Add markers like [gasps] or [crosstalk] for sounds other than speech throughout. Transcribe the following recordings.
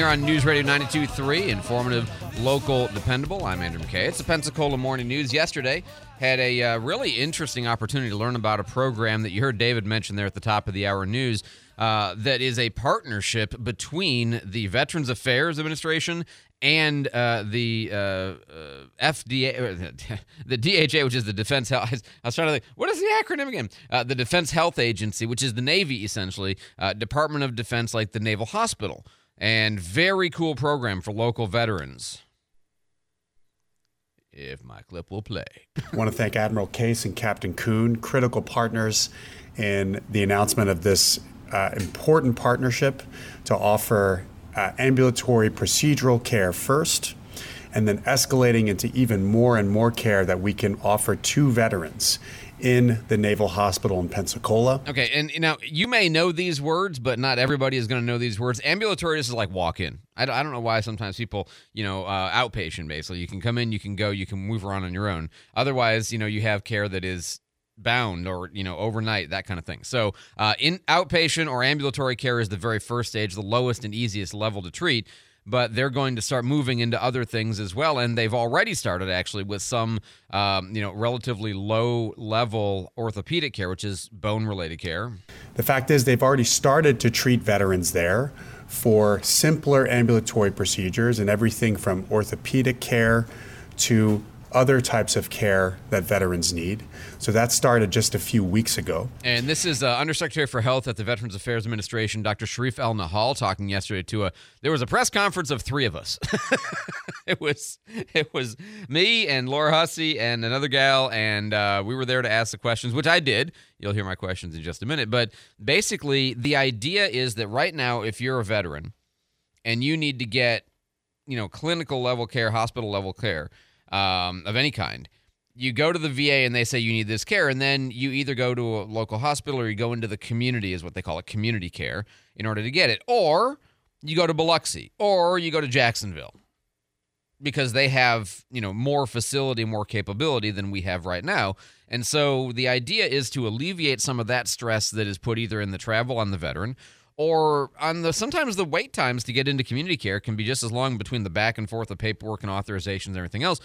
Good morning, 511 here on News Radio 92.3, informative, local, dependable. I'm Andrew McKay. It's the Pensacola Morning News. Yesterday, had a uh, really interesting opportunity to learn about a program that you heard David mention there at the top of the hour news. Uh, that is a partnership between the Veterans Affairs Administration and uh, the uh, uh, FDA, the [laughs] DHA, which is the Defense Health. [laughs] I was trying to think, what is the acronym again? Uh, the Defense Health Agency, which is the Navy essentially, uh, Department of Defense, like the Naval Hospital, and very cool program for local veterans. If my clip will play. I want to thank Admiral Case and Captain Kuhn, critical partners in the announcement of this uh, important partnership to offer uh, ambulatory procedural care first, and then escalating into even more and more care that we can offer to veterans in the Naval Hospital in Pensacola. Okay, and now you may know these words, but not everybody is going to know these words. Ambulatory is like walk in. I, I don't know why sometimes people, you know, uh, outpatient basically. You can come in, you can go, you can move around on your own. Otherwise, you know, you have care that is bound or you know overnight that kind of thing so uh, in outpatient or ambulatory care is the very first stage the lowest and easiest level to treat but they're going to start moving into other things as well. And they've already started actually with some um, you know relatively low level orthopedic care which is bone related care. The fact is they've already started to treat veterans there for simpler ambulatory procedures and everything from orthopedic care to other types of care that veterans need. So that started just a few weeks ago. And this is uh, Undersecretary for Health at the Veterans Affairs Administration, Dr. Shereef Elnahal, talking yesterday to a. There was a press conference of three of us. [laughs] it was it was me and Laura Hussey and another gal, and uh, we were there to ask the questions, which I did. You'll hear my questions in just a minute. But basically, the idea is that right now, if you're a veteran and you need to get, you know, clinical level care, hospital level care um, of any kind. You go to the VA and they say you need this care, and then you either go to a local hospital or you go into the community, is what they call it, community care, in order to get it. Or you go to Biloxi or you go to Jacksonville because they have, you know, more facility, more capability than we have right now. And so the idea is to alleviate some of that stress that is put either in the travel on the veteran or on the sometimes the wait times to get into community care can be just as long between the back and forth of paperwork and authorizations and everything else.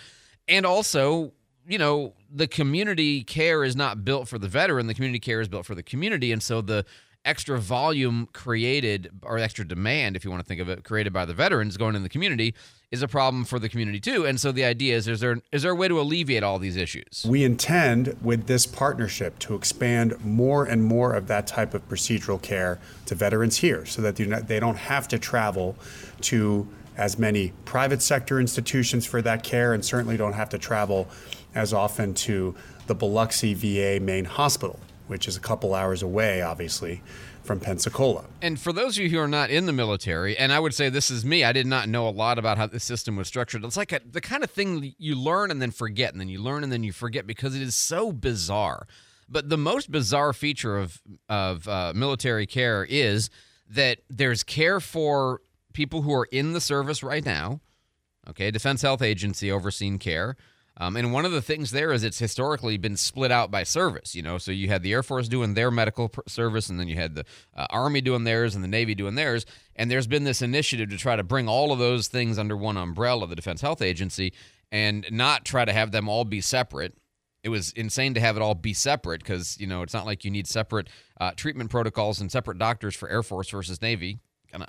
And also, you know, the community care is not built for the veteran, the community care is built for the community. And so the extra volume created or extra demand, if you want to think of it, created by the veterans going in the community is a problem for the community too. And so the idea is, is there is there a way to alleviate all these issues? We intend with this partnership to expand more and more of that type of procedural care to veterans here, so that they don't have to travel to as many private sector institutions for that care, and certainly don't have to travel as often to the Biloxi VA main hospital which is a couple hours away, obviously, from Pensacola. And for those of you who are not in the military, and I would say this is me, I did not know a lot about how the system was structured. It's like a, the kind of thing you learn and then forget, and then you learn and then you forget because it is so bizarre. But the most bizarre feature of of uh, military care is that there's care for people who are in the service right now. Okay, Defense Health Agency overseen care. Um, and one of the things there is it's historically been split out by service, you know. So you had the Air Force doing their medical service, and then you had the uh, Army doing theirs, and the Navy doing theirs. And there's been this initiative to try to bring all of those things under one umbrella, the Defense Health Agency, and not try to have them all be separate. It was insane to have it all be separate because you know it's not like you need separate uh, treatment protocols and separate doctors for Air Force versus Navy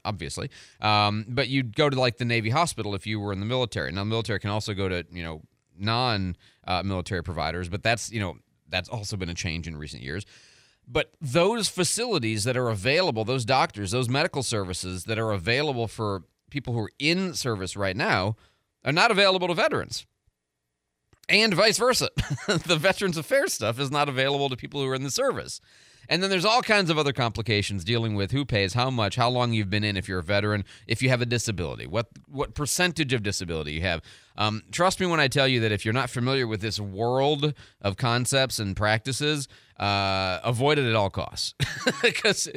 obviously. Um, but you'd go to like the Navy hospital if you were in the military. Now, the military can also go to you know non uh, military providers, but that's, you know, that's also been a change in recent years. But those facilities that are available, those doctors, those medical services that are available for people who are in service right now are not available to veterans. And vice versa. [laughs] the Veterans Affairs stuff is not available to people who are in the service. And then there's all kinds of other complications dealing with who pays how much, how long you've been in if you're a veteran, if you have a disability, what what percentage of disability you have. Um, trust me when I tell you that if you're not familiar with this world of concepts and practices, uh, avoid it at all costs. [laughs] Because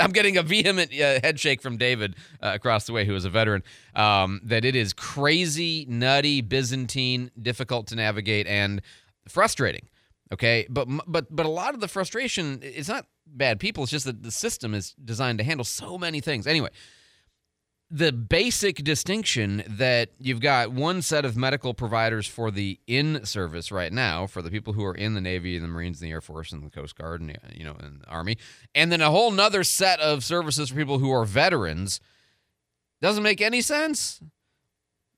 I'm getting a vehement uh, head shake from David uh, across the way, who is a veteran, um, that it is crazy, nutty, Byzantine, difficult to navigate, and frustrating. Okay, but but but a lot of the frustration it's not bad people. It's just that the system is designed to handle so many things. Anyway, the basic distinction that you've got one set of medical providers for the in service right now for the people who are in the Navy and the Marines and the Air Force and the Coast Guard and you know and the Army, and then a whole nother set of services for people who are veterans doesn't make any sense.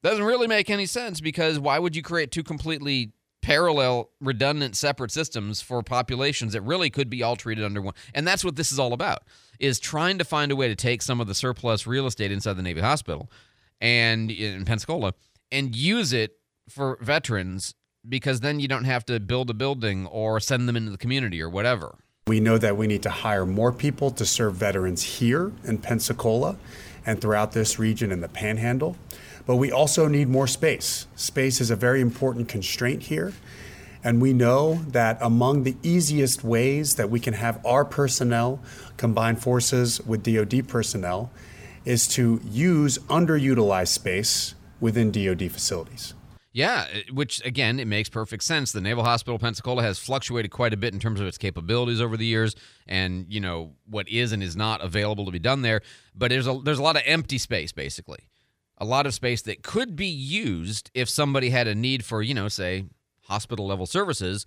Doesn't really make any sense because why would you create two completely parallel, redundant, separate systems for populations that really could be all treated under one? And that's what this is all about is trying to find a way to take some of the surplus real estate inside the Navy Hospital and in Pensacola and use it for veterans because then you don't have to build a building or send them into the community or whatever. We know that we need to hire more people to serve veterans here in Pensacola and throughout this region in the Panhandle. But we also need more space. Space is a very important constraint here. And we know that among the easiest ways that we can have our personnel combine forces with DoD personnel is to use underutilized space within DoD facilities. Yeah, which again, it makes perfect sense. The Naval Hospital Pensacola has fluctuated quite a bit in terms of its capabilities over the years, and you know what is and is not available to be done there. But there's a there's a lot of empty space, basically, a lot of space that could be used if somebody had a need for you know, say, hospital level services,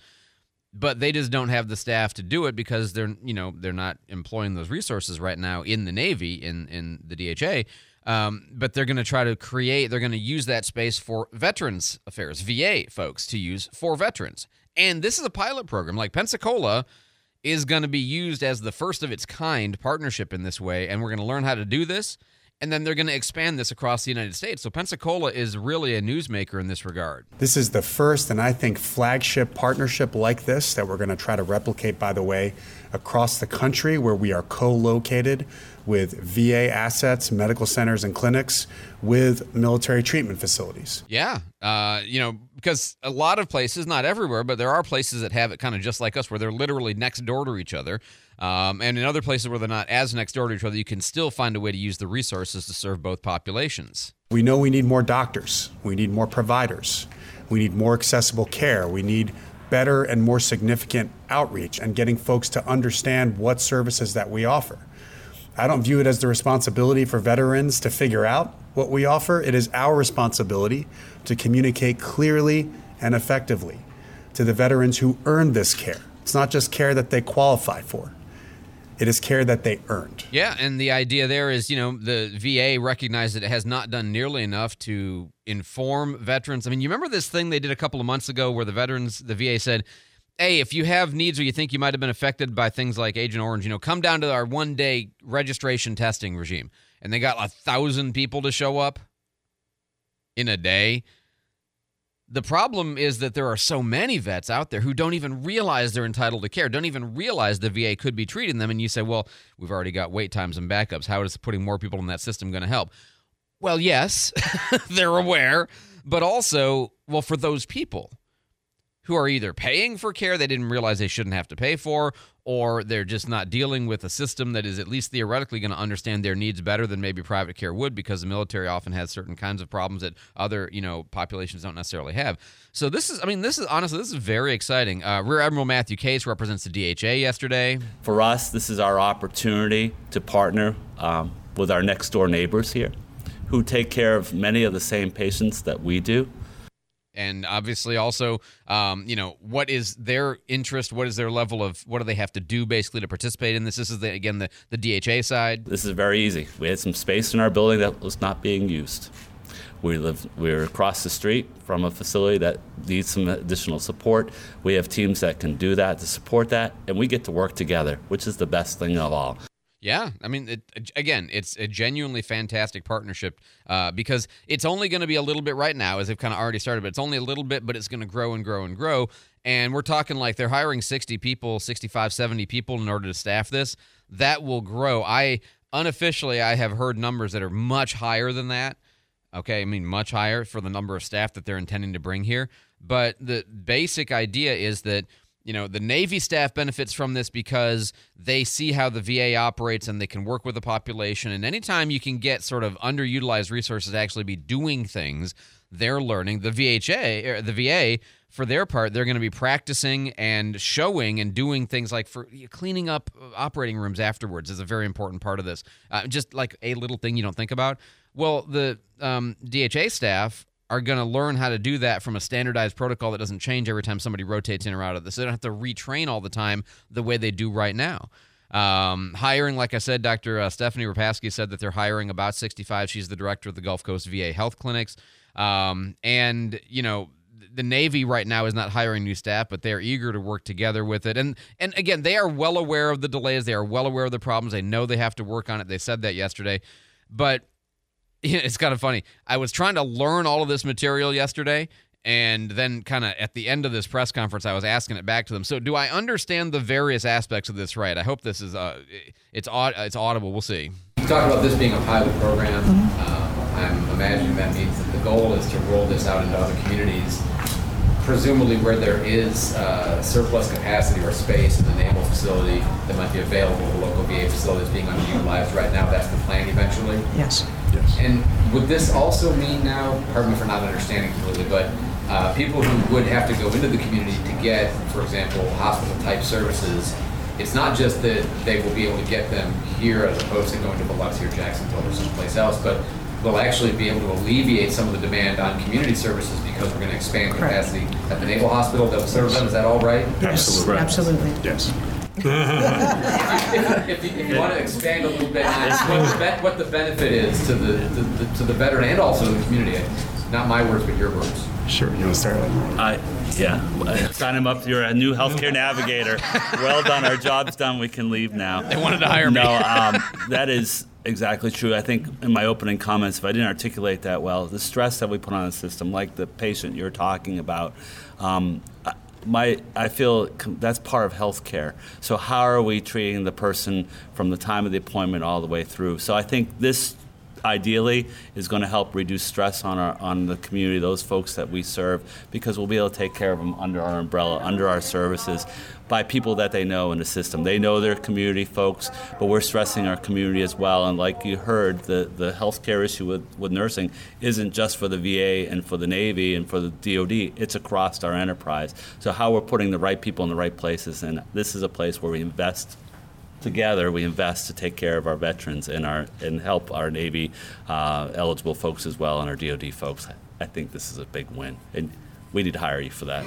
but they just don't have the staff to do it because they're you know they're not employing those resources right now in the Navy in in the DHA. Um, but they're going to try to create, they're going to use that space for Veterans Affairs, VA folks to use for veterans. And this is a pilot program. Like Pensacola is going to be used as the first of its kind partnership in this way. And we're going to learn how to do this. And then they're going to expand this across the United States. So Pensacola is really a newsmaker in this regard. This is the first and I think flagship partnership like this that we're going to try to replicate, by the way, across the country where we are co located with VA assets, medical centers, and clinics with military treatment facilities. Yeah. Uh, you know, because a lot of places, not everywhere, but there are places that have it kind of just like us where they're literally next door to each other. Um, and in other places where they're not as next door to each other, you can still find a way to use the resources to serve both populations. We know we need more doctors, we need more providers, we need more accessible care, we need better and more significant outreach and getting folks to understand what services that we offer. I don't view it as the responsibility for veterans to figure out what we offer. It is our responsibility to communicate clearly and effectively to the veterans who earned this care. It's not just care that they qualify for. It is care that they earned. Yeah, and the idea there is, you know, the VA recognized that it has not done nearly enough to inform veterans. I mean, you remember this thing they did a couple of months ago where the veterans, the VA said, hey, if you have needs or you think you might have been affected by things like Agent Orange, you know, come down to our one day registration testing regime. And they got a thousand people to show up in a day. The problem is that there are so many vets out there who don't even realize they're entitled to care, don't even realize the VA could be treating them. And you say, well, we've already got wait times and backups. How is putting more people in that system going to help? Well, yes, [laughs] they're aware, but also, well, for those people, who are either paying for care they didn't realize they shouldn't have to pay for, or they're just not dealing with a system that is at least theoretically going to understand their needs better than maybe private care would because the military often has certain kinds of problems that other you know populations don't necessarily have. So this is i mean this is honestly this is very exciting. Uh, rear admiral matthew case represents the dha yesterday. For us this is our opportunity to partner um, with our next door neighbors here who take care of many of the same patients that we do and obviously also um, you know what is their interest? What is their level of what do they have to do basically to participate in this? This is the, again the, the dha side. This is very easy. We had some space in our building that was not being used. We live we're across the street from a facility that needs some additional support. We have teams that can do that to support that and we get to work together which is the best thing of all yeah, I mean, it, again, it's a genuinely fantastic partnership uh, because it's only going to be a little bit right now, as they've kind of already started, but it's only a little bit, but it's going to grow and grow and grow. And we're talking like they're hiring 60 people, 65, 70 people in order to staff this. That will grow. I unofficially, I have heard numbers that are much higher than that. Okay, I mean, much higher for the number of staff that they're intending to bring here. But the basic idea is that you know, the Navy staff benefits from this because they see how the VA operates and they can work with the population. And anytime you can get sort of underutilized resources to actually be doing things, they're learning. The VHA, er, the VA for their part, they're going to be practicing and showing and doing things like for cleaning up operating rooms afterwards is a very important part of this. Uh, just like a little thing you don't think about. Well, the um, DHA staff are going to learn how to do that from a standardized protocol that doesn't change every time somebody rotates in or out of this. They don't have to retrain all the time the way they do right now. Um, hiring, like I said, Dr. Uh, Stephanie Repasky said that they're hiring about 65. She's the director of the Gulf Coast VA Health Clinics. Um, and, you know, the Navy right now is not hiring new staff, but they're eager to work together with it. And and again, they are well aware of the delays. They are well aware of the problems. They know they have to work on it. They said that yesterday. But it's kind of funny. I was trying to learn all of this material yesterday, and then kind of at the end of this press conference, I was asking it back to them. So, do I understand the various aspects of this right? I hope this is uh, it's aud- it's audible. We'll see. You talk about this being a pilot program. Uh, I'm imagining that means that the goal is to roll this out into other communities presumably where there is uh, surplus capacity or space in the naval facility that might be available to local VA facilities being underutilized right now, that's the plan eventually? Yes. Yes. And would this also mean now, pardon me for not understanding completely, but uh, people who would have to go into the community to get, for example, hospital type services, it's not just that they will be able to get them here as opposed to going to Biloxi or Jacksonville or someplace else, but will actually be able to alleviate some of the demand on community services because we're going to expand Correct. capacity at the Naval Hospital that will serve them. Is that all right? Yes, Absolutely. absolutely. Yes. If you, if you want to expand a little bit on what the, ben- what the benefit is to the, to the, to the veteran and also the community, not my words, but your words. Sure. You want to start? I, yeah, sign him up. You're a new healthcare navigator. Well done. Our job's done. We can leave now. They wanted to hire me. No, um, that is exactly true. I think in my opening comments, if I didn't articulate that well, the stress that we put on the system, like the patient you're talking about, um, my I feel that's part of healthcare. So how are we treating the person from the time of the appointment all the way through? So I think this ideally is going to help reduce stress on our on the community, those folks that we serve, because we'll be able to take care of them under our umbrella, under our services, by people that they know in the system. They know their community folks, but we're stressing our community as well. And like you heard, the the healthcare issue with, with nursing isn't just for the VA and for the Navy and for the DoD. It's across our enterprise. So how we're putting the right people in the right places, and this is a place where we invest together we invest to take care of our veterans and our and help our Navy uh, eligible folks as well and our DoD folks. I think this is a big win, and we need to hire you for that.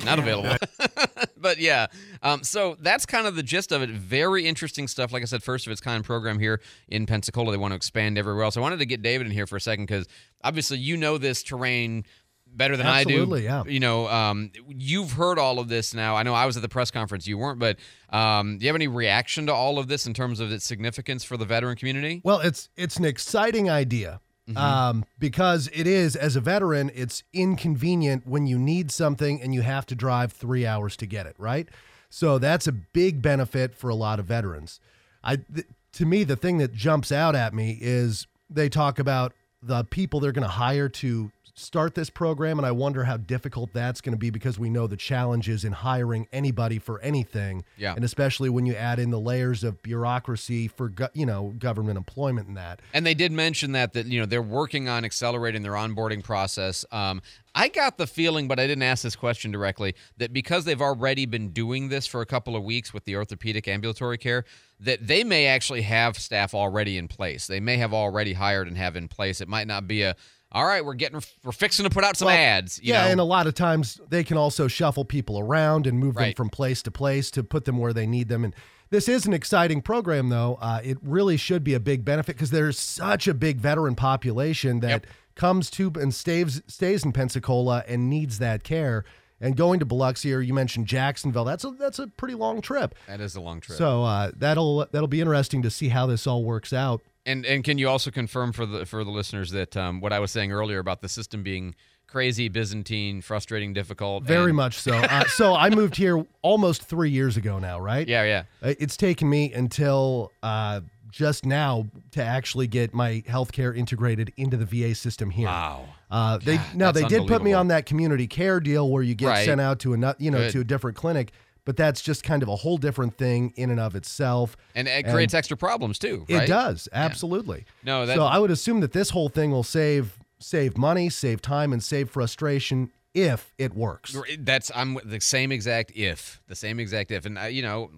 [laughs] not available. [laughs] but yeah, um, so that's kind of the gist of it. Very interesting stuff. Like I said, first of its kind program here in Pensacola. They want to expand everywhere else. I wanted to get David in here for a second because obviously you know this terrain better than Absolutely, I do. yeah. You know, um, you've heard all of this now. I know I was at the press conference. You weren't, but um, do you have any reaction to all of this in terms of its significance for the veteran community? Well, it's it's an exciting idea um, because it is, as a veteran, it's inconvenient when you need something and you have to drive three hours to get it, right? So that's a big benefit for a lot of veterans. I, th- to me, the thing that jumps out at me is they talk about the people they're going to hire to start this program, and I wonder how difficult that's going to be because we know the challenges in hiring anybody for anything, Yeah. and especially when you add in the layers of bureaucracy for go- you know government employment and that. And they did mention that that you know they're working on accelerating their onboarding process. Um, I got the feeling, but I didn't ask this question directly, that because they've already been doing this for a couple of weeks with the orthopedic ambulatory care, that they may actually have staff already in place. They may have already hired and have in place. It might not be a all right, we're getting we're fixing to put out some Well, ads. You yeah, know? and a lot of times they can also shuffle people around and move them from place to place to put them where they need them. And this is an exciting program, though. Uh, it really should be a big benefit because there's such a big veteran population that Yep. comes to and stays stays in Pensacola and needs that care. And going to Biloxi or you mentioned Jacksonville, that's a that's a pretty long trip. that is a long trip. So uh, that'll that'll be interesting to see how this all works out. And and can you also confirm for the for the listeners that um, what I was saying earlier about the system being crazy, Byzantine, frustrating, difficult, Very and- much so. Uh, so I moved here almost three years ago now, right? Yeah, yeah. Uh, It's taken me until uh, just now to actually get my healthcare integrated into the VA system here. Wow. Uh, they now they did put me on that community care deal where you get Right. sent out to a you know Good. to a different clinic, but that's just kind of a whole different thing in and of itself. And it creates extra problems too, It does absolutely. No, that- so I would assume that this whole thing will save save money, save time, and save frustration if it works. That's I'm the same exact if, the same exact if, and uh, you know,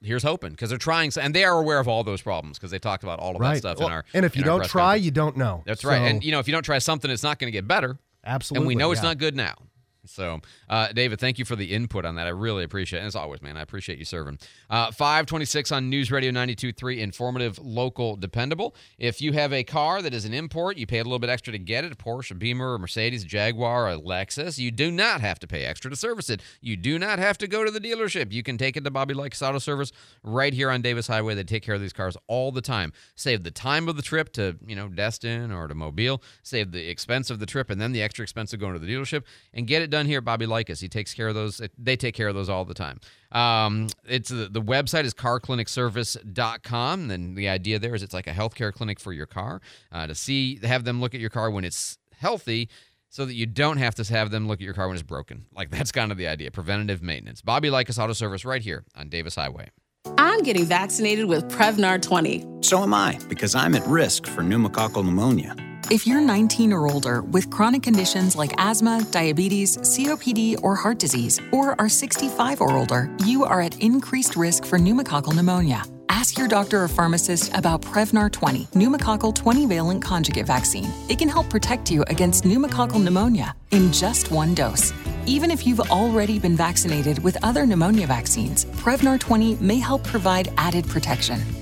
here's hoping because they're trying, and they are aware of all those problems because they talked about all of right. that stuff Well, in our. and if you don't try, conference. you don't know. That's right. And you know, if you don't try something, it's not going to get better. Absolutely. And we know it's not good now. So, uh, David, thank you for the input on that. I really appreciate it. As always, man, I appreciate you serving. Uh, 526 on News Radio 92.3, informative, local, dependable. If you have a car that is an import, you pay a little bit extra to get it a Porsche, a Beamer, a Mercedes, a Jaguar, a Lexus. You do not have to pay extra to service it. You do not have to go to the dealership. You can take it to Bobby Likis Auto Service right here on Davis Highway. They take care of these cars all the time. Save the time of the trip to, you know, Destin or to Mobile. Save the expense of the trip and then the extra expense of going to the dealership and get it done here at Bobby Likis. He takes care of those. They take care of those all the time. Um, it's the, the website is carclinicservice.com. And the idea there is it's like a healthcare clinic for your car uh, to see, have them look at your car when it's healthy so that you don't have to have them look at your car when it's broken. Like that's kind of the idea. Preventative maintenance. Bobby Likis Auto Service right here on Davis Highway. I'm getting vaccinated with Prevnar 20. So am I, because I'm at risk for pneumococcal pneumonia. If you're 19 or older with chronic conditions like asthma, diabetes, COPD, or heart disease, or are 65 or older, you are at increased risk for pneumococcal pneumonia. Ask your doctor or pharmacist about Prevnar 20, pneumococcal 20 valent conjugate vaccine. It can help protect you against pneumococcal pneumonia in just one dose. Even if you've already been vaccinated with other pneumonia vaccines, Prevnar 20 may help provide added protection.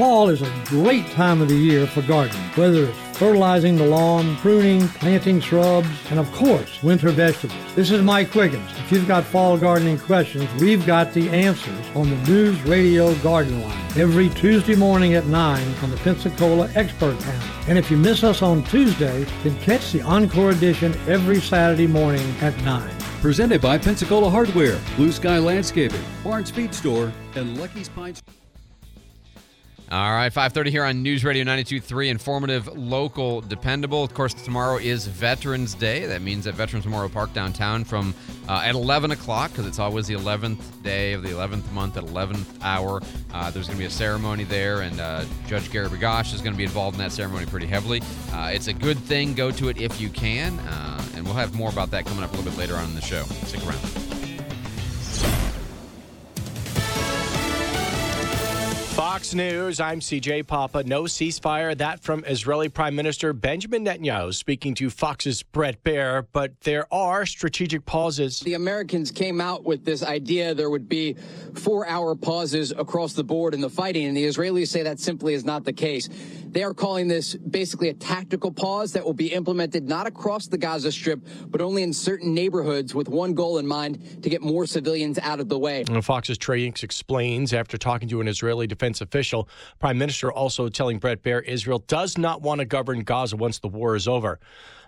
Fall is a great time of the year for gardening, whether it's fertilizing the lawn, pruning, planting shrubs, and of course, winter vegetables. This is Mike Wiggins. If you've got fall gardening questions, we've got the answers on the News Radio Garden Line every Tuesday morning at 9 on the Pensacola Expert Panel. And if you miss us on Tuesday, then catch the Encore edition every Saturday morning at 9. Presented by Pensacola Hardware, Blue Sky Landscaping, Barnes Feed Store, and Lucky's Pines. All right, 5:30 here on News Radio 92.3, informative, local, dependable. Of course, tomorrow is Veterans Day. That means at Veterans Memorial Park downtown from uh, at 11 o'clock, because it's always the 11th day of the 11th month at 11th hour. Uh, there's going to be a ceremony there, and uh, Judge Gary Bergosh is going to be involved in that ceremony pretty heavily. Uh, it's a good thing. Go to it if you can, uh, and we'll have more about that coming up a little bit later on in the show. Stick around. Fox News, I'm CJ Papa. No ceasefire. That from Israeli Prime Minister Benjamin Netanyahu speaking to Fox's Bret Baier, but there are strategic pauses. The Americans came out with this idea there would be four hour pauses across the board in the fighting, and the Israelis say that simply is not the case. They are calling this basically a tactical pause that will be implemented not across the Gaza Strip, but only in certain neighborhoods with one goal in mind to get more civilians out of the way. And Fox's Trey Yingst explains after talking to an Israeli defense official, Prime Minister also telling Bret Baier Israel does not want to govern Gaza once the war is over.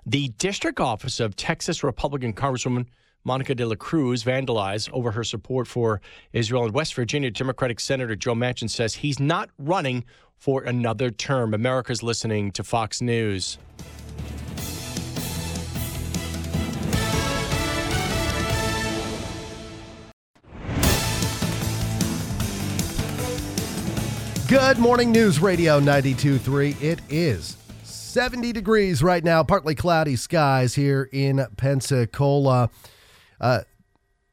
The district office of Texas Republican Congresswoman Monica de la Cruz vandalized over her support for Israel. And West Virginia Democratic Senator Joe Manchin says he's not running for another term. America's listening to Fox News. Good morning, News Radio 92.3. It is 70 degrees right now, partly cloudy skies here in Pensacola. Uh,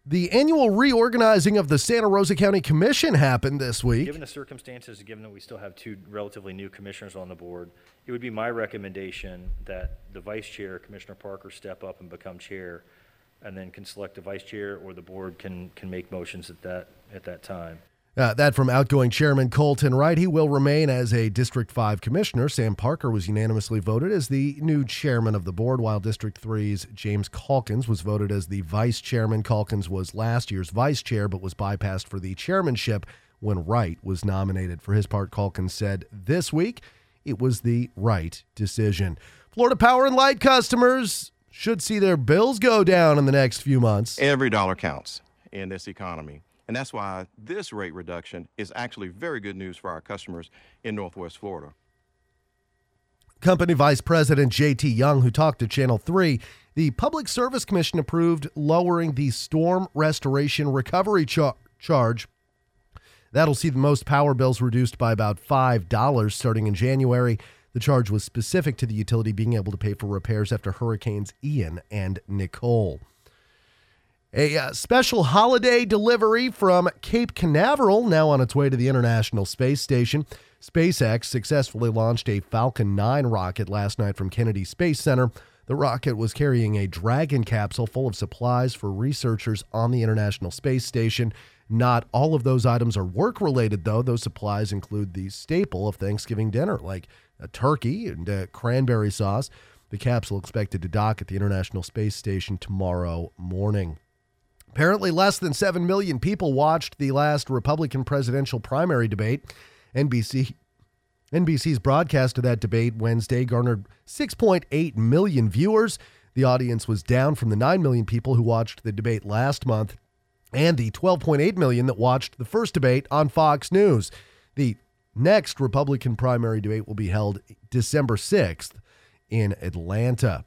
the annual reorganizing of the Santa Rosa County Commission happened this week. Given the circumstances, given that we still have two relatively new commissioners on the board, it would be my recommendation that the vice chair, Commissioner Parker, step up and become chair, and then can select a vice chair, or the board can, can make motions at that, at that time. Uh, that from outgoing Chairman Colten Wright. He will remain as a District 5 commissioner. Sam Parker was unanimously voted as the new chairman of the board, while District 3's James Calkins was voted as the vice chairman. Calkins was last year's vice chair, but was bypassed for the chairmanship when Wright was nominated. For his part, Calkins said this week it was the right decision. Florida Power and Light customers should see their bills go down in the next few months. Every dollar counts in this economy. And that's why this rate reduction is actually very good news for our customers in Northwest Florida. Company Vice President JT Young, who talked to Channel 3, the Public Service Commission approved lowering the storm restoration recovery char- charge. That'll see the most power bills reduced by about $5 starting in January. The charge was specific to the utility being able to pay for repairs after Hurricanes Ian and Nicole. A uh, special holiday delivery from Cape Canaveral, now on its way to the International Space Station. SpaceX successfully launched a Falcon 9 rocket last night from Kennedy Space Center. The rocket was carrying a Dragon capsule full of supplies for researchers on the International Space Station. Not all of those items are work related, though. Those supplies include the staple of Thanksgiving dinner, like a turkey and uh, cranberry sauce. The capsule expected to dock at the International Space Station tomorrow morning. Apparently, less than 7 million people watched the last Republican presidential primary debate. NBC NBC's broadcast of that debate Wednesday garnered 6.8 million viewers. The audience was down from the 9 million people who watched the debate last month and the 12.8 million that watched the first debate on Fox News. The next Republican primary debate will be held December 6th in Atlanta.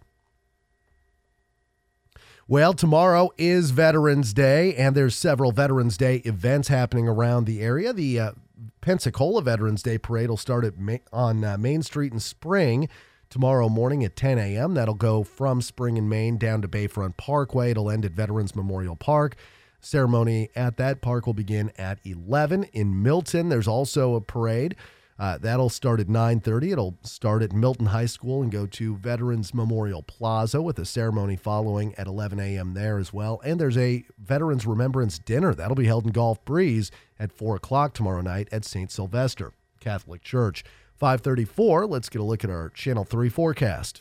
Well, tomorrow is Veterans Day, and there's several Veterans Day events happening around the area. The uh, Pensacola Veterans Day Parade will start at Ma- on uh, Main Street in Spring tomorrow morning at 10 a.m. That'll go from Spring and Main down to Bayfront Parkway. It'll end at Veterans Memorial Park. Ceremony at that park will begin at 11 in Milton. There's also a parade. Uh, that'll start at 9:30. It'll start at Milton High School and go to Veterans Memorial Plaza with a ceremony following at 11 a.m. there as well. And there's a Veterans Remembrance Dinner that'll be held in Gulf Breeze at 4 o'clock tomorrow night at St. Sylvester Catholic Church. 534. Let's get a look at our Channel 3 forecast.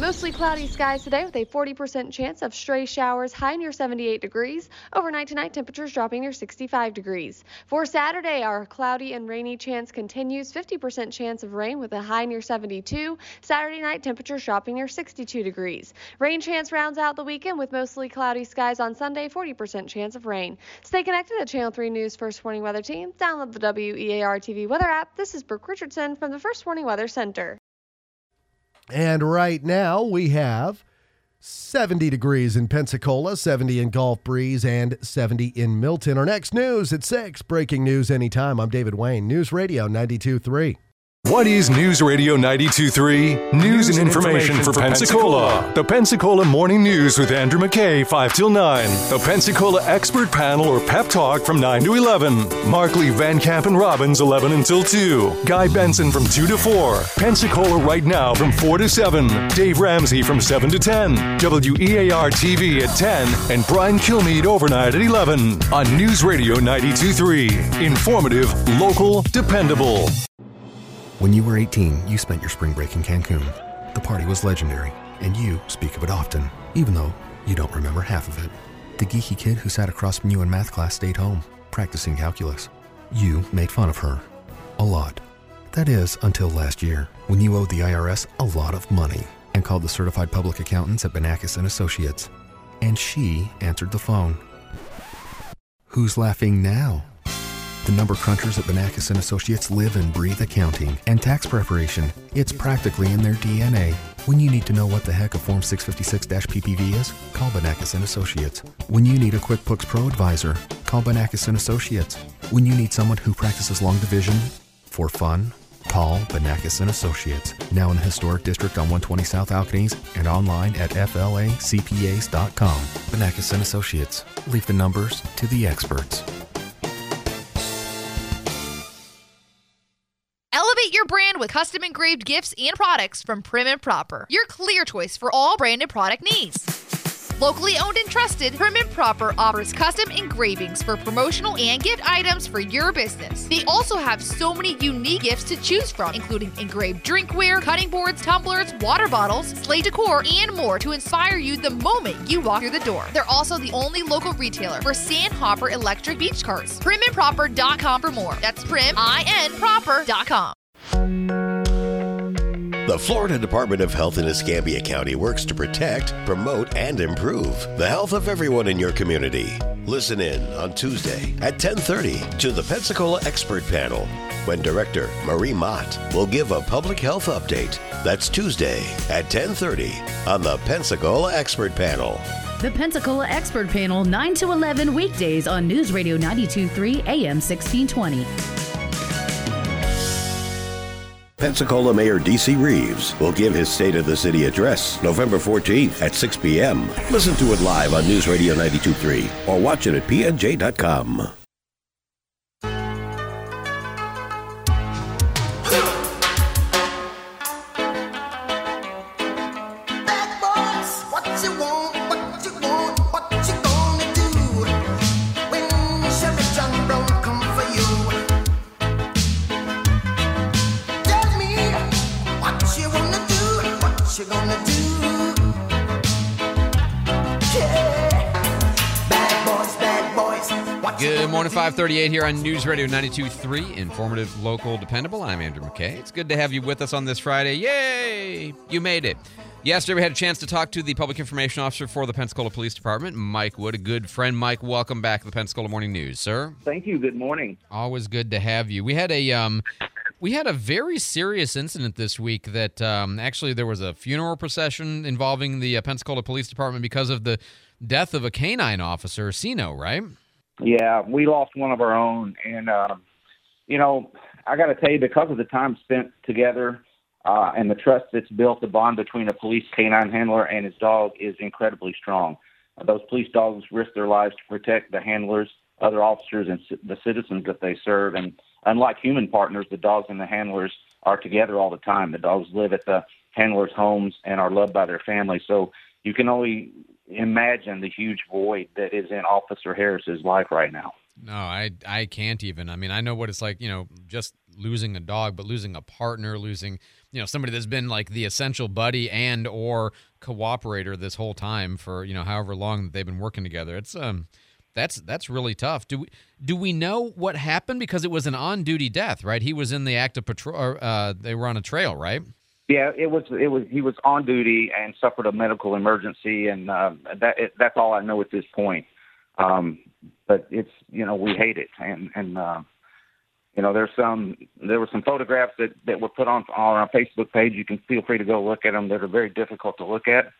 Mostly cloudy skies today with a 40% chance of stray showers, high near 78 degrees. Overnight tonight, temperatures dropping near 65 degrees. For Saturday, our cloudy and rainy chance continues. 50% chance of rain with a high near 72. Saturday night, temperatures dropping near 62 degrees. Rain chance rounds out the weekend with mostly cloudy skies on Sunday, 40% chance of rain. Stay connected to Channel 3 News First Warning Weather Team. Download the WEAR TV weather app. This is Brooke Richardson from the First Warning Weather Center. And right now we have 70 degrees in Pensacola, 70 in Gulf Breeze, and 70 in Milton. Our next news at 6. Breaking news anytime. I'm David Wayne, News Radio 92.3. What is News Radio 92.3? News, and information, for Pensacola. The Pensacola Morning News with Andrew McKay, 5 till 9. The Pensacola Expert Panel or Pep Talk from 9 to 11. Markley, Van Camp, and Robbins, 11 until 2. Guy Benson from 2 to 4. Pensacola Right Now from 4 to 7. Dave Ramsey from 7 to 10. WEAR TV at 10. And Brian Kilmeade overnight at 11. On News Radio 92.3. Informative, local, dependable. When you were 18, you spent your spring break in Cancun. The party was legendary, and you speak of it often, even though you don't remember half of it. The geeky kid who sat across from you in math class stayed home, practicing calculus. You made fun of her. A lot. That is, until last year, when you owed the IRS a lot of money and called the certified public accountants at Benakis and Associates. And she answered the phone. Who's laughing now? The number crunchers at Benakis and Associates live and breathe accounting and tax preparation. It's practically in their DNA. When you need to know what the heck a Form 656-PPV is, call Benakis and Associates. When you need a QuickBooks Pro advisor, call Benakis and Associates. When you need someone who practices long division, For fun, call Benakis and Associates, now in the historic district on 120 South Alcaniz and online at flacpas.com. Benakis and Associates. Leave the numbers to the experts. Your brand with custom engraved gifts and products from Prim and Proper, your clear choice for all branded product needs. Locally owned and trusted, Prim and Proper offers custom engravings for promotional and gift items for your business. They also have so many unique gifts to choose from, including engraved drinkware, cutting boards, tumblers, water bottles, slate decor, and more to inspire you the moment you walk through the door. They're also the only local retailer for Sandhopper electric beach cars. Primandproper.com for more. That's prim, I-N, proper.com. The Florida Department of Health in Escambia County works to protect, promote, and improve the health of everyone in your community. Listen in on Tuesday at 10:30 to the Pensacola Expert Panel when Director Marie Mott will give a public health update. That's Tuesday at 10:30 on the Pensacola Expert Panel. The Pensacola Expert Panel, 9 to 11 weekdays on News Radio 923 AM 1620. Pensacola Mayor D.C. Reeves will give his State of the City address November 14th at 6 p.m. Listen to it live on News Radio 923 or watch it at pnj.com. Good morning, 538 here on News Radio 92.3, informative, local, dependable. I'm Andrew McKay. It's good to have you with us on this Friday. Yay! You made it. Yesterday, we had a chance to talk to the public information officer for the Pensacola Police Department, Mike Wood, a good friend. Mike, welcome back to the Pensacola Morning News, sir. Thank you. Good morning. Always good to have you. We had a um, we had a very serious incident this week that um, actually there was a funeral procession involving the uh, Pensacola Police Department because of the death of a canine officer, Cino, right? Yeah, we lost one of our own, and uh, you know, I got to tell you, because of the time spent together uh, and the trust that's built, the bond between a police canine handler and his dog is incredibly strong. Uh, those police dogs risk their lives to protect the handlers, other officers, and c- the citizens that they serve. And unlike human partners, the dogs and the handlers are together all the time. The dogs live at the handlers' homes and are loved by their families. So you can only imagine the huge void that is in Officer Harris's life right now. No, I I can't even. I mean, I know what it's like, you know, just losing a dog, but losing a partner, losing, you know, somebody that's been like the essential buddy and or cooperator this whole time for, you know, however long that they've been working together. It's um that's that's really tough. Do we do we know what happened because it was an on-duty death, right? He was in the act of patrol uh they were on a trail, right? Yeah, it was. It was. He was on duty and suffered a medical emergency, and uh, that it, that's all I know at this point. Um, but it's you know we hate it, and and uh, you know there's some there were some photographs that that were put on on our Facebook page. You can feel free to go look at them. That are very difficult to look at,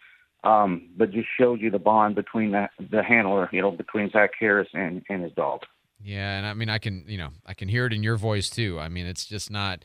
um, but just shows you the bond between the the handler, you know, between Zach Harris and and his dog. Yeah, and I mean I can you know I can hear it in your voice too. I mean it's just not,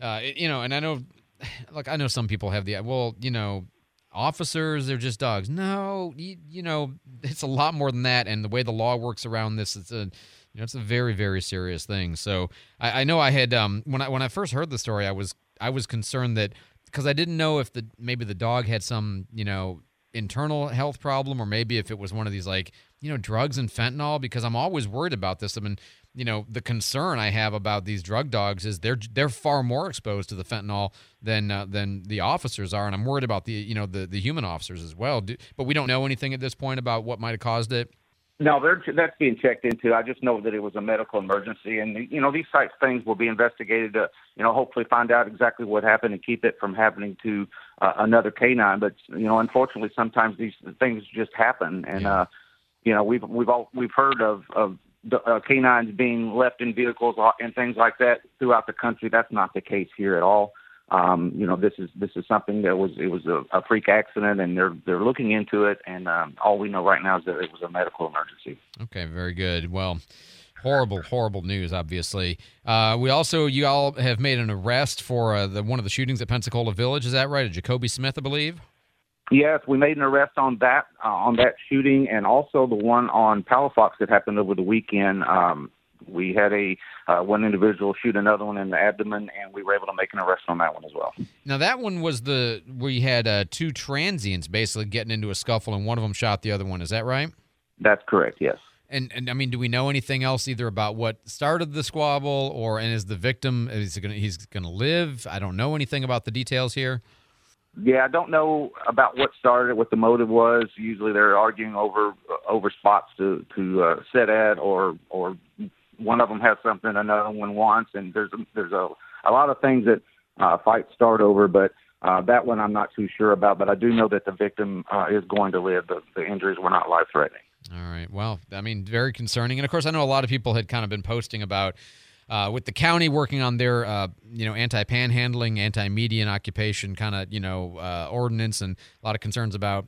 uh, you know, and I know [sighs] look, I know some people have the well, you know, officers they're just dogs. No, you, you know, [laughs] it's a lot more than that. And the way the law works around this, it's a you know, it's a very very serious thing. So I, I know I had um when I when I first heard the story, I was I was concerned that because I didn't know if the maybe the dog had some you know internal health problem or maybe if it was one of these like you know drugs and fentanyl because I'm always worried about this. I mean you know the concern I have about these drug dogs is they're they're far more exposed to the fentanyl than uh, than the officers are, and I'm worried about the you know the the human officers as well. Do, but we don't know anything at this point about what might have caused it. No, they're, that's being checked into. I just know that it was a medical emergency, and you know these types of things will be investigated to you know hopefully find out exactly what happened and keep it from happening to uh, another canine. But you know, unfortunately, sometimes these things just happen, and uh, you know we've we've all we've heard of of uh, canines being left in vehicles and things like that throughout the country. That's not the case here at all. Um, you know, this is this is something that was it was a, a freak accident, and they're they're looking into it. And um, all we know right now is that it was a medical emergency. Okay, very good. Well, horrible, horrible news. Obviously, uh, we also you all have made an arrest for uh, the one of the shootings at Pensacola Village. Is that right? A Jacoby Smith, I believe. Yes, we made an arrest on that uh, on that shooting, and also the one on Palafox that happened over the weekend. Um, we had a uh, one individual shoot another one in the abdomen, and we were able to make an arrest on that one as well. Now that one was the we had uh, two transients basically getting into a scuffle, and one of them shot the other one. Is that right? That's correct. Yes. And and I mean, do we know anything else either about what started the squabble, or and is the victim is he gonna he's gonna live? I don't know anything about the details here. Yeah, I don't know about what started what the motive was. Usually they're arguing over over spots to to uh, sit at, or or one of them has something another one wants, and there's there's a a lot of things that uh, fights start over, but. Uh, that one I'm not too sure about, but I do know that the victim uh, is going to live. The, the injuries were not life threatening. All right. Well, I mean, very concerning. And of course, I know a lot of people had kind of been posting about uh, with the county working on their, uh, you know, anti-panhandling, anti-median occupation kind of, you know, uh, ordinance, and a lot of concerns about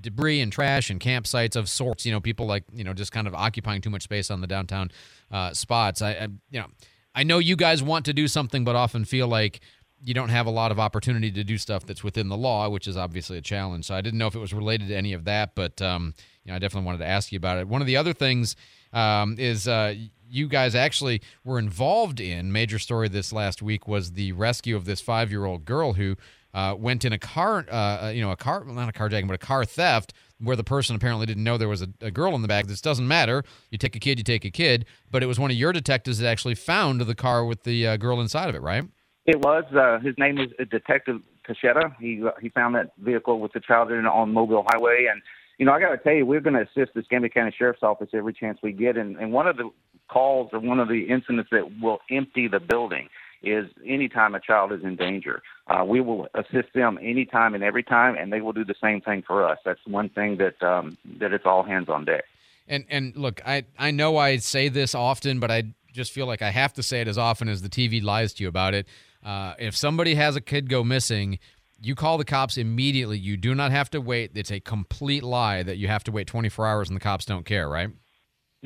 debris and trash and campsites of sorts. You know, people like, you know, just kind of occupying too much space on the downtown uh, spots. I, I, you know, I know you guys want to do something, but often feel like you don't have a lot of opportunity to do stuff that's within the law, which is obviously a challenge. So I didn't know if it was related to any of that, but um, you know, I definitely wanted to ask you about it. One of the other things um, is uh, you guys actually were involved in major story this last week was the rescue of this five year old girl who uh, went in a car, uh, you know, a car, not a carjacking, but a car theft where the person apparently didn't know there was a, a, girl in the back. This doesn't matter. You take a kid, you take a kid. But it was one of your detectives that actually found the car with the uh, girl inside of it, right? It was. Uh, his name is Detective Cachetta. He uh, he found that vehicle with the child in it on Mobile Highway, and you know I got to tell you, we're going to assist the Escambia County Sheriff's Office every chance we get. And, and one of the calls or one of the incidents that will empty the building is anytime a child is in danger. Uh, we will assist them anytime and every time, and they will do the same thing for us. That's one thing that um, that it's all hands on deck. And and look, I I know I say this often, but I just feel like I have to say it as often as the TV lies to you about it. Uh, if somebody has a kid go missing, you call the cops immediately. You do not have to wait. It's a complete lie that you have to wait 24 hours and the cops don't care, right?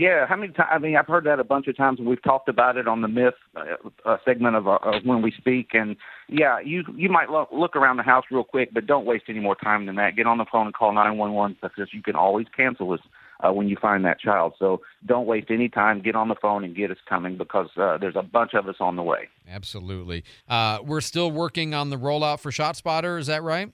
Yeah, how many times? I mean, I've heard that a bunch of times, and we've talked about it on the myth uh, uh, segment of, uh, of when we speak. And yeah, you you might look, look around the house real quick, but don't waste any more time than that. Get on the phone and call 911 because you can always cancel this uh, when you find that child. So don't waste any time. Get on the phone and get us coming because uh, there's a bunch of us on the way. Absolutely. Uh, we're still working on the rollout for ShotSpotter. Is that right?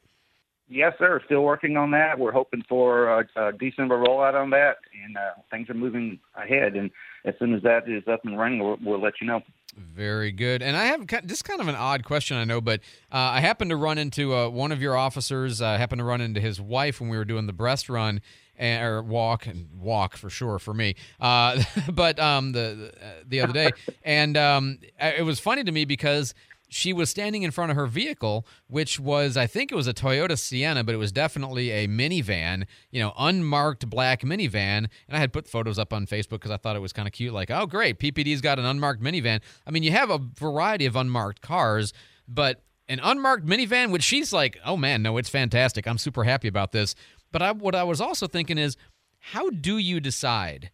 Yes, sir. Still working on that. We're hoping for a, a December rollout on that, and uh, things are moving ahead. And as soon as that is up and running, we'll, we'll let you know. Very good. And I have just kind of an odd question, I know, but uh, I happened to run into uh, one of your officers. I happened to run into his wife when we were doing the breast run, and, or walk and walk for sure for me. Uh, [laughs] but um, the the other day, [laughs] and um, it was funny to me because she was standing in front of her vehicle, which was, I think it was a Toyota Sienna, but it was definitely a minivan, you know, unmarked black minivan. And I had put photos up on Facebook because I thought it was kind of cute. Like, oh, great, PPD's got an unmarked minivan. I mean, you have a variety of unmarked cars, but an unmarked minivan, which she's like, oh man, no, it's fantastic. I'm super happy about this. But I, what I was also thinking is, how do you decide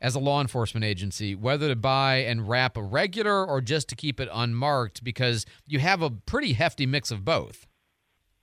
as a law enforcement agency whether to buy and wrap a regular or just to keep it unmarked? Because you have a pretty hefty mix of both.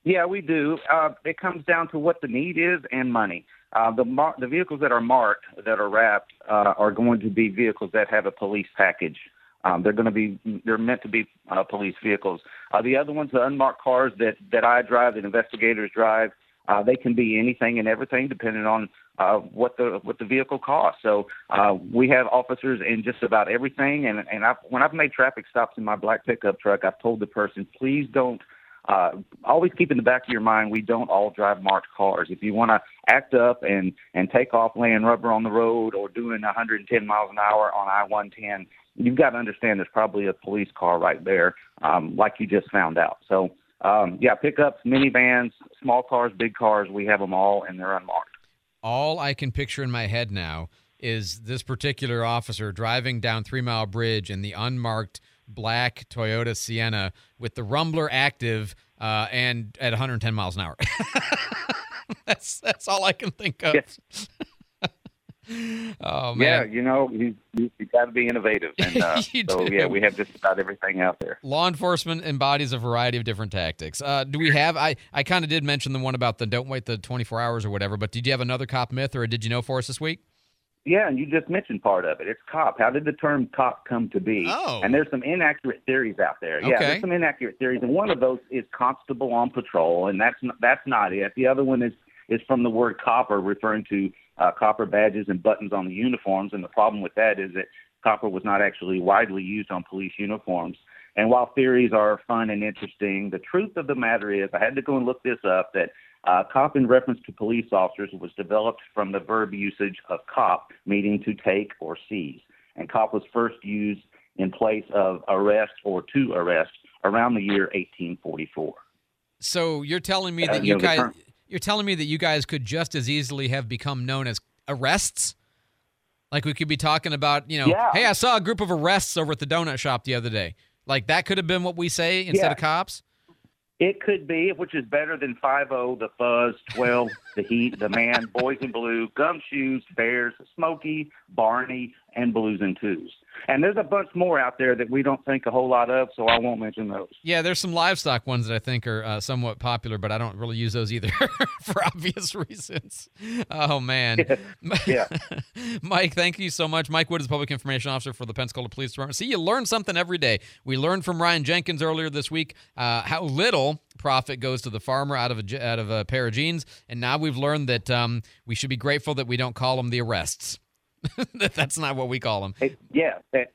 Yeah, we do. Uh, it comes down to what the need is and money. Uh, the mar- the vehicles that are marked that are wrapped uh, are going to be vehicles that have a police package. Um, they're going to be they're meant to be uh, police vehicles. Uh, the other ones, the unmarked cars that that I drive, that investigators drive, uh, they can be anything and everything depending on uh, what the what the vehicle costs. So uh, we have officers in just about everything. And and I've, when I've made traffic stops in my black pickup truck, I've told the person, please don't. Uh, always keep in the back of your mind, we don't all drive marked cars. If you want to act up and and take off laying rubber on the road or doing 110 miles an hour on I-110, you've got to understand there's probably a police car right there, um, like you just found out. So um, yeah, pickups, minivans, small cars, big cars, we have them all, and they're unmarked. All I can picture in my head now is this particular officer driving down Three Mile Bridge in the unmarked black Toyota Sienna with the Rumbler active uh, and at 110 miles an hour. [laughs] that's that's all I can think of. Yeah. [laughs] Oh Yeah, you know, you you, you got to be innovative, and [laughs] uh, so do. yeah, we have just about everything out there. Law enforcement embodies a variety of different tactics. Uh, do we have? I, I kind of did mention the one about the don't wait the 24 hours or whatever, but did you have another cop myth or did you know for us this week? Yeah, and you just mentioned part of it. It's cop. How did the term cop come to be? Oh. And there's some inaccurate theories out there. Yeah, Okay. there's some inaccurate theories, and one of those is constable on patrol, and that's not, that's not it. The other one is is from the word copper, referring to uh, copper badges and buttons on the uniforms. And the problem with that is that copper was not actually widely used on police uniforms. And while theories are fun and interesting, the truth of the matter is, I had to go and look this up, that uh, cop in reference to police officers was developed from the verb usage of cop, meaning to take or seize. And cop was first used in place of arrest or to arrest around the year 1844. So you're telling me Uh, that you you know, guys you're telling me that you guys could just as easily have become known as arrests? Like we could be talking about, you know, Yeah. hey, I saw a group of arrests over at the donut shop the other day. Like that could have been what we say instead Yeah. of cops. It could be, which is better than 5 the Fuzz, 12, the Heat, the Man, Boys in Blue, Gumshoes, Bears, Smokey, Barney, and Blues and Twos. And there's a bunch more out there that we don't think a whole lot of, so I won't mention those. Yeah, there's some livestock ones that I think are uh, somewhat popular, but I don't really use those either [laughs] for obvious [laughs] reasons. Oh man, [laughs] yeah. Mike, thank you so much. Mike Wood is Public Information Officer for the Pensacola Police Department. See, you learn something every day. We learned from Ryan Jenkins earlier this week uh, how little profit goes to the farmer out of a out of a pair of jeans, and now we've learned that um, we should be grateful that we don't call them the arrests. That [laughs] that's not what we call them. Hey, yeah, that,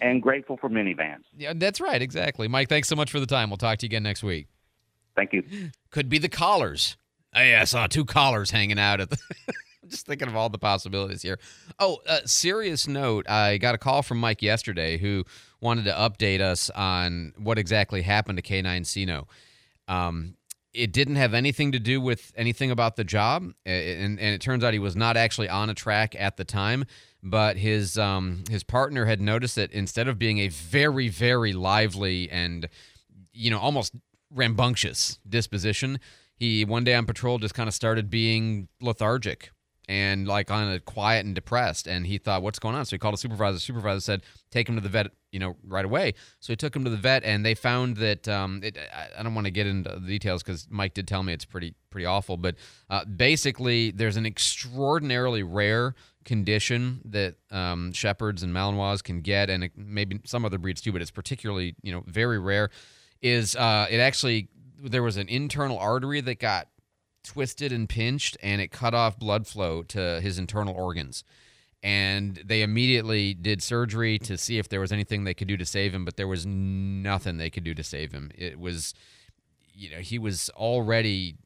and grateful for minivans. Yeah, that's right. Exactly. Mike, thanks so much for the time. We'll talk to you again next week. Thank you. [gasps] Could be the collars. Hey, I saw two collars hanging out at the. [laughs] Just thinking of all the possibilities here. Oh, uh, serious note. I got a call from Mike yesterday who wanted to update us on what exactly happened to K9 Cino. Um, it didn't have anything to do with anything about the job, and, and it turns out he was not actually on a track at the time. But his um, his partner had noticed that instead of being a very very lively and you know almost rambunctious disposition, he one day on patrol just kind of started being lethargic and like on a quiet and depressed. And he thought, "What's going on?" So he called a supervisor. The supervisor said, "Take him to the vet." You know, right away. So he took him to the vet, and they found that um, it, I- I don't want to get into the details because Mike did tell me it's pretty pretty awful. But uh, basically, there's an extraordinarily rare condition that um, shepherds and Malinois can get, and it, maybe some other breeds too, but it's particularly you know very rare. Is uh, it actually there was an internal artery that got twisted and pinched, and it cut off blood flow to his internal organs. And they immediately did surgery to see if there was anything they could do to save him, but there was nothing they could do to save him. It was, you know, he was already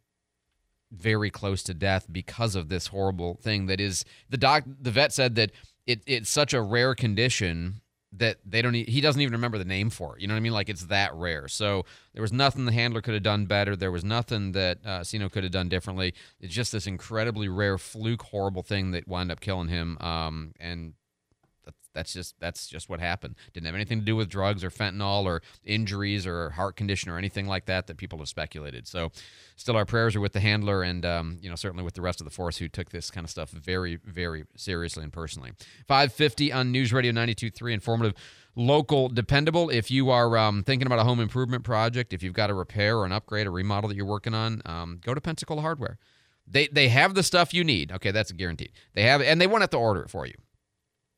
very close to death because of this horrible thing that is the doc the vet said that it it's such a rare condition that they don't he doesn't even remember the name for it you know what i mean? Like it's that rare. So there was nothing the handler could have done better. There was nothing that uh, Cino could have done differently. It's just this incredibly rare fluke horrible thing that wound up killing him um, and that's, just that's just what happened. Didn't have anything to do with drugs or fentanyl or injuries or heart condition or anything like that that people have speculated. So, still, our prayers are with the handler and um, you know certainly with the rest of the force who took this kind of stuff very very seriously and personally. Five fifty on News Radio 92.3, informative. Local, dependable. If you are um, thinking about a home improvement project, if you've got a repair or an upgrade, a remodel that you're working on, um, go to Pensacola Hardware. They they have the stuff you need. Okay, that's guaranteed. They have, and they won't have to order it for you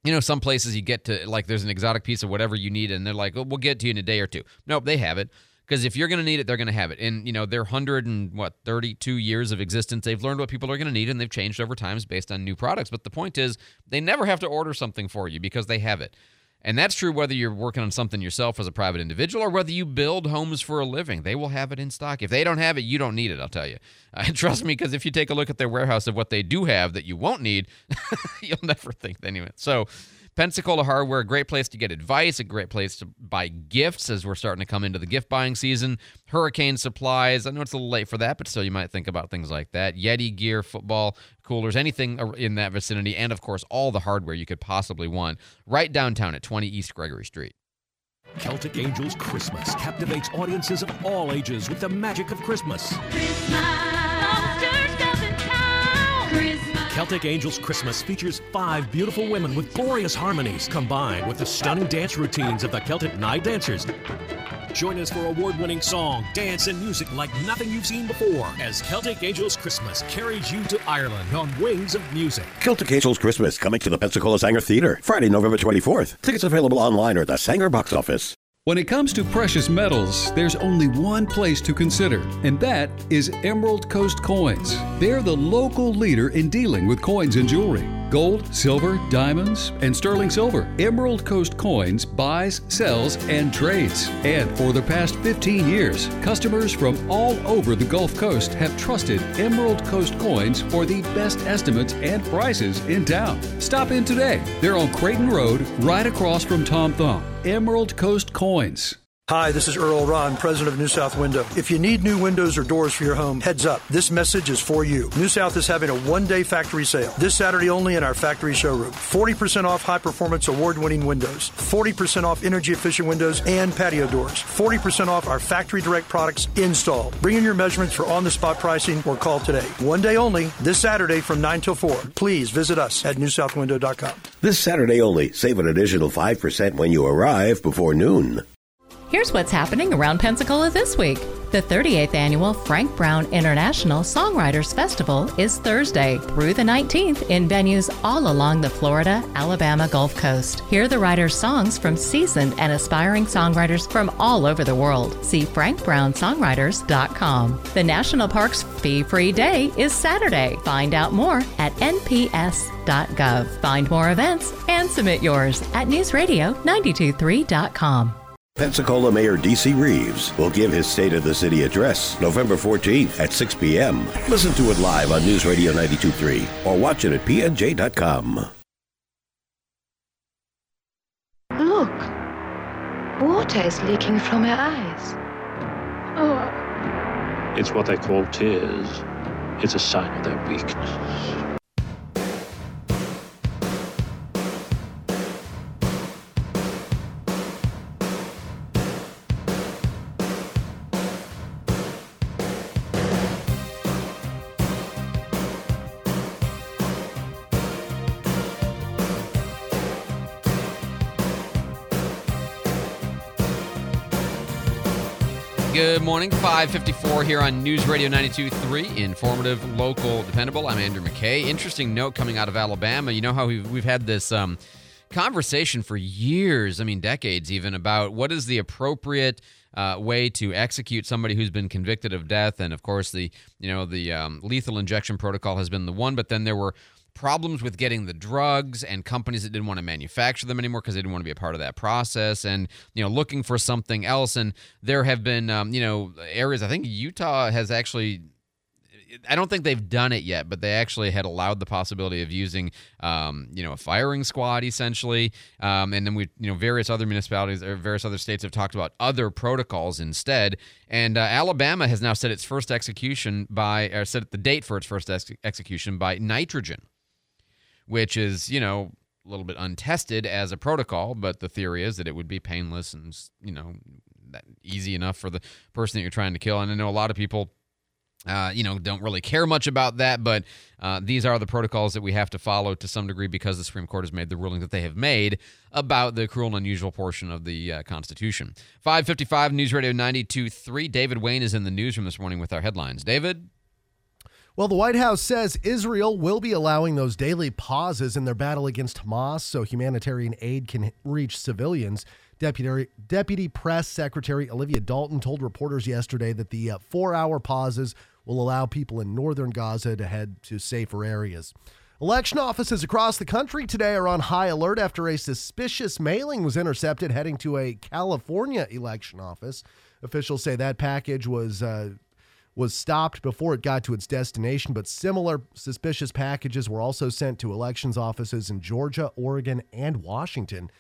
you know, some places you get to like there's an exotic piece of whatever you need, and they're like, oh, we'll get to you in a day or two. Nope, they have it because if you're going to need it, they're going to have it. And you know, their hundred and what 32 years of existence, they've learned what people are going to need, and they've changed over times based on new products. But the point is, they never have to order something for you because they have it. And that's true whether you're working on something yourself as a private individual or whether you build homes for a living. They will have it in stock. If they don't have it, you don't need it, I'll tell you. [laughs] Uh, trust me, because if you take a look at their warehouse of what they do have that you won't need, [laughs] you'll never think anyway. So, Pensacola Hardware, a great place to get advice, a great place to buy gifts as we're starting to come into the gift buying season. Hurricane supplies. I know it's a little late for that, but still, you might think about things like that. Yeti gear, football, coolers, anything in that vicinity, and of course, all the hardware you could possibly want right downtown at 20 East Gregory Street. Celtic Angels Christmas captivates audiences of all ages with the magic of Christmas. Celtic Angels Christmas features five beautiful women with glorious harmonies combined with the stunning dance routines of the Celtic Night Dancers. Join us for award winning song, dance, and music like nothing you've seen before as Celtic Angels Christmas carries you to Ireland on Wings of Music. Celtic Angels Christmas coming to the Pensacola Sanger Theater Friday, November 24th. Tickets available online or at the Sanger box office. When it comes to precious metals, there's only one place to consider, and that is Emerald Coast Coins. They're the local leader in dealing with coins and jewelry gold, silver, diamonds, and sterling silver. Emerald Coast Coins buys, sells, and trades. And for the past 15 years, customers from all over the Gulf Coast have trusted Emerald Coast Coins for the best estimates and prices in town. Stop in today. They're on Creighton Road, right across from Tom Thumb. Emerald Coast Coins. Hi, this is Earl Ron, president of New South Window. If you need new windows or doors for your home, heads up. This message is for you. New South is having a one day factory sale this Saturday only in our factory showroom. 40% off high performance award winning windows, 40% off energy efficient windows and patio doors, 40% off our factory direct products installed. Bring in your measurements for on the spot pricing or call today. One day only this Saturday from 9 till 4. Please visit us at newsouthwindow.com. This Saturday only. Save an additional 5% when you arrive before noon. Here's what's happening around Pensacola this week. The 38th annual Frank Brown International Songwriters Festival is Thursday through the 19th in venues all along the Florida, Alabama Gulf Coast. Hear the writer's songs from seasoned and aspiring songwriters from all over the world. See frankbrownsongwriters.com. The National Parks fee free day is Saturday. Find out more at nps.gov. Find more events and submit yours at newsradio923.com. Pensacola Mayor D.C. Reeves will give his State of the City address November 14th at 6 p.m. Listen to it live on News Radio 92.3 or watch it at pnj.com. Look, water is leaking from her eyes. Oh, It's what they call tears. It's a sign of their weakness. Morning, 554 here on News Radio 92.3, informative, local, dependable. I'm Andrew McKay. Interesting note coming out of Alabama. You know how we've, we've had this um, conversation for years, I mean, decades even, about what is the appropriate uh, way to execute somebody who's been convicted of death. And of course, the, you know, the um, lethal injection protocol has been the one, but then there were problems with getting the drugs and companies that didn't want to manufacture them anymore because they didn't want to be a part of that process and you know looking for something else. And there have been um, you know areas i think utah has actually I don't think they've done it yet, but they actually had allowed the possibility of using, um, you know, a firing squad essentially, um, and then we, you know, various other municipalities or various other states have talked about other protocols instead. And uh, Alabama has now set its first execution by, or set the date for its first ex- execution by nitrogen which is, you know, a little bit untested as a protocol, but the theory is that it would be painless and, you know, easy enough for the person that you're trying to kill. And I know a lot of people. Uh, you know, don't really care much about that, but uh, these are the protocols that we have to follow to some degree because the Supreme Court has made the ruling that they have made about the cruel and unusual portion of the uh, Constitution. 555 News Radio 92.3. David Wayne is in the newsroom this morning with our headlines. David? Well, the White House says Israel will be allowing those daily pauses in their battle against Hamas so humanitarian aid can reach civilians. Deputy, Deputy Press Secretary Olivia Dalton told reporters yesterday that the uh, four hour pauses will allow people in northern Gaza to head to safer areas. Election offices across the country today are on high alert after a suspicious mailing was intercepted heading to a California election office. Officials say that package was uh, was stopped before it got to its destination, but similar suspicious packages were also sent to elections offices in Georgia, Oregon, and Washington.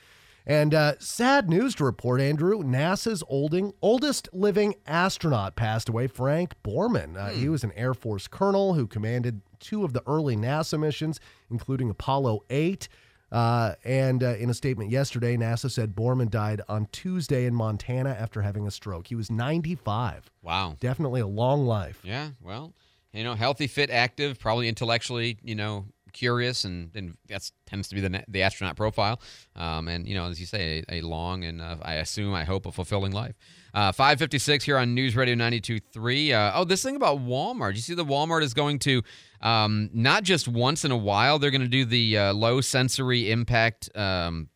And uh, sad news to report, Andrew. NASA's olding, oldest living astronaut passed away, Frank Borman. Uh, He was an Air Force colonel who commanded two of the early NASA missions, including Apollo 8. Uh, and uh, in a statement yesterday, NASA said Borman died on Tuesday in Montana after having a stroke. He was 95. Wow. Definitely a long life. Yeah, well, you know, healthy, fit, active, probably intellectually, you know, curious, and, and that tends to be the the astronaut profile. Um, and you know, as you say, a, a long and uh, I assume, I hope, a fulfilling life. Uh, 556 here on News Radio 92.3. Uh, oh, this thing about Walmart. You see, the Walmart is going to um, not just once in a while. They're going to do the uh, low sensory impact. Um,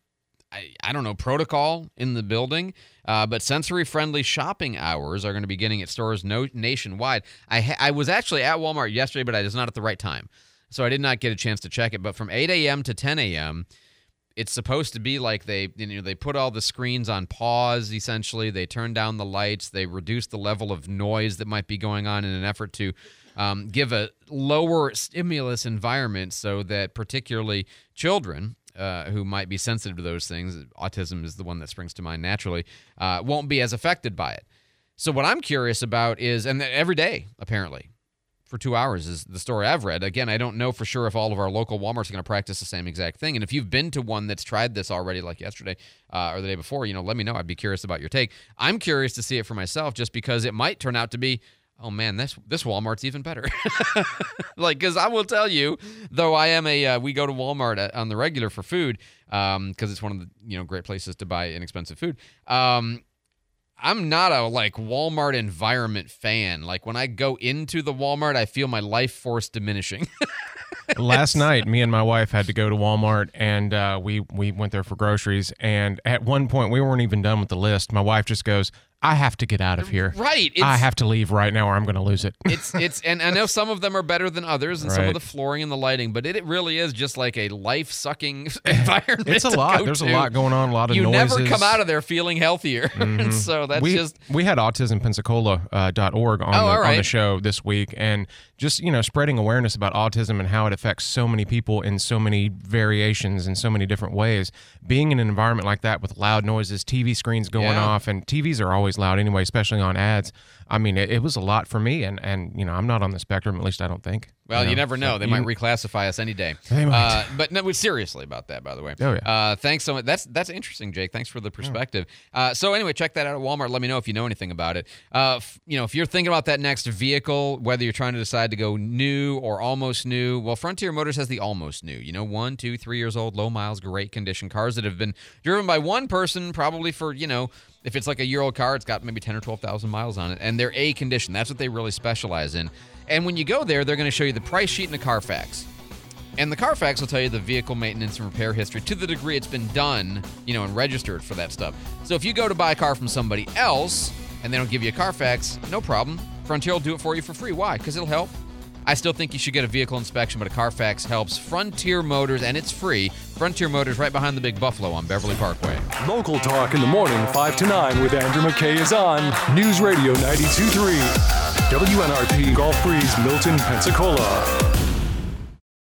I, I don't know protocol in the building, uh, but sensory friendly shopping hours are going to be getting at stores no, nationwide. I ha- I was actually at Walmart yesterday, but I was not at the right time, so I did not get a chance to check it. But from 8 a.m. to 10 a.m it's supposed to be like they you know they put all the screens on pause essentially they turn down the lights they reduce the level of noise that might be going on in an effort to um, give a lower stimulus environment so that particularly children uh, who might be sensitive to those things autism is the one that springs to mind naturally uh, won't be as affected by it so what i'm curious about is and every day apparently for two hours is the story I've read. Again, I don't know for sure if all of our local Walmarts are going to practice the same exact thing. And if you've been to one that's tried this already, like yesterday uh, or the day before, you know, let me know. I'd be curious about your take. I'm curious to see it for myself, just because it might turn out to be. Oh man, this this Walmart's even better. [laughs] like, because I will tell you, though I am a uh, we go to Walmart uh, on the regular for food, because um, it's one of the you know great places to buy inexpensive food. Um, I'm not a like Walmart environment fan. Like when I go into the Walmart, I feel my life force diminishing. [laughs] Last night, me and my wife had to go to Walmart, and uh, we we went there for groceries. And at one point, we weren't even done with the list. My wife just goes, I have to get out of here. Right. I have to leave right now or I'm going to lose it. [laughs] it's it's and I know some of them are better than others and some of the flooring and the lighting, but it, it really is just like a life sucking environment. [laughs] [laughs] It's a to lot. There's a lot going on, a lot of you never come out of there feeling healthier. Mhm. so that's we, just we had autismpensacola.org uh, dot org on, Oh, the, all on the show this week and just you know spreading awareness about autism and how it affects so many people in so many variations in so many different ways being in an environment like that with loud noises tv screens going Yeah. off and tvs are always loud anyway especially on ads i mean it, it was a lot for me and and you know i'm not on the spectrum at least i don't think Well, you, know, never know. so They you- might reclassify us any day. They might. Uh, but no, seriously about that, by the way. Oh, yeah. Uh, thanks so much. That's that's interesting, Jake. Thanks for the perspective. Uh, so anyway, check that out at Walmart. Let me know if you know anything about it. Uh, f- you know, if you're thinking about that next vehicle, whether you're trying to decide to go new or almost new, well, Frontier Motors has the almost new. You know, one, two, three years old, low miles, great condition cars that have been driven by one person probably for you know. If it's like a year old car, it's got maybe 10 or 12,000 miles on it, and they're A condition. That's what they really specialize in. And when you go there, they're going to show you the price sheet and the Carfax. And the Carfax will tell you the vehicle maintenance and repair history to the degree it's been done, you know, and registered for that stuff. So if you go to buy a car from somebody else and they don't give you a Carfax, no problem. Frontier will do it for you for free. Why? Because it'll help. I still think you should get a vehicle inspection, but a Carfax helps. Frontier Motors, and it's free. Frontier Motors right behind the Big Buffalo on Beverly Parkway. Local talk in the morning, 5 to 9 with Andrew McKay is on News Radio 92.3. WNRP Gulf Breeze, Milton, Pensacola.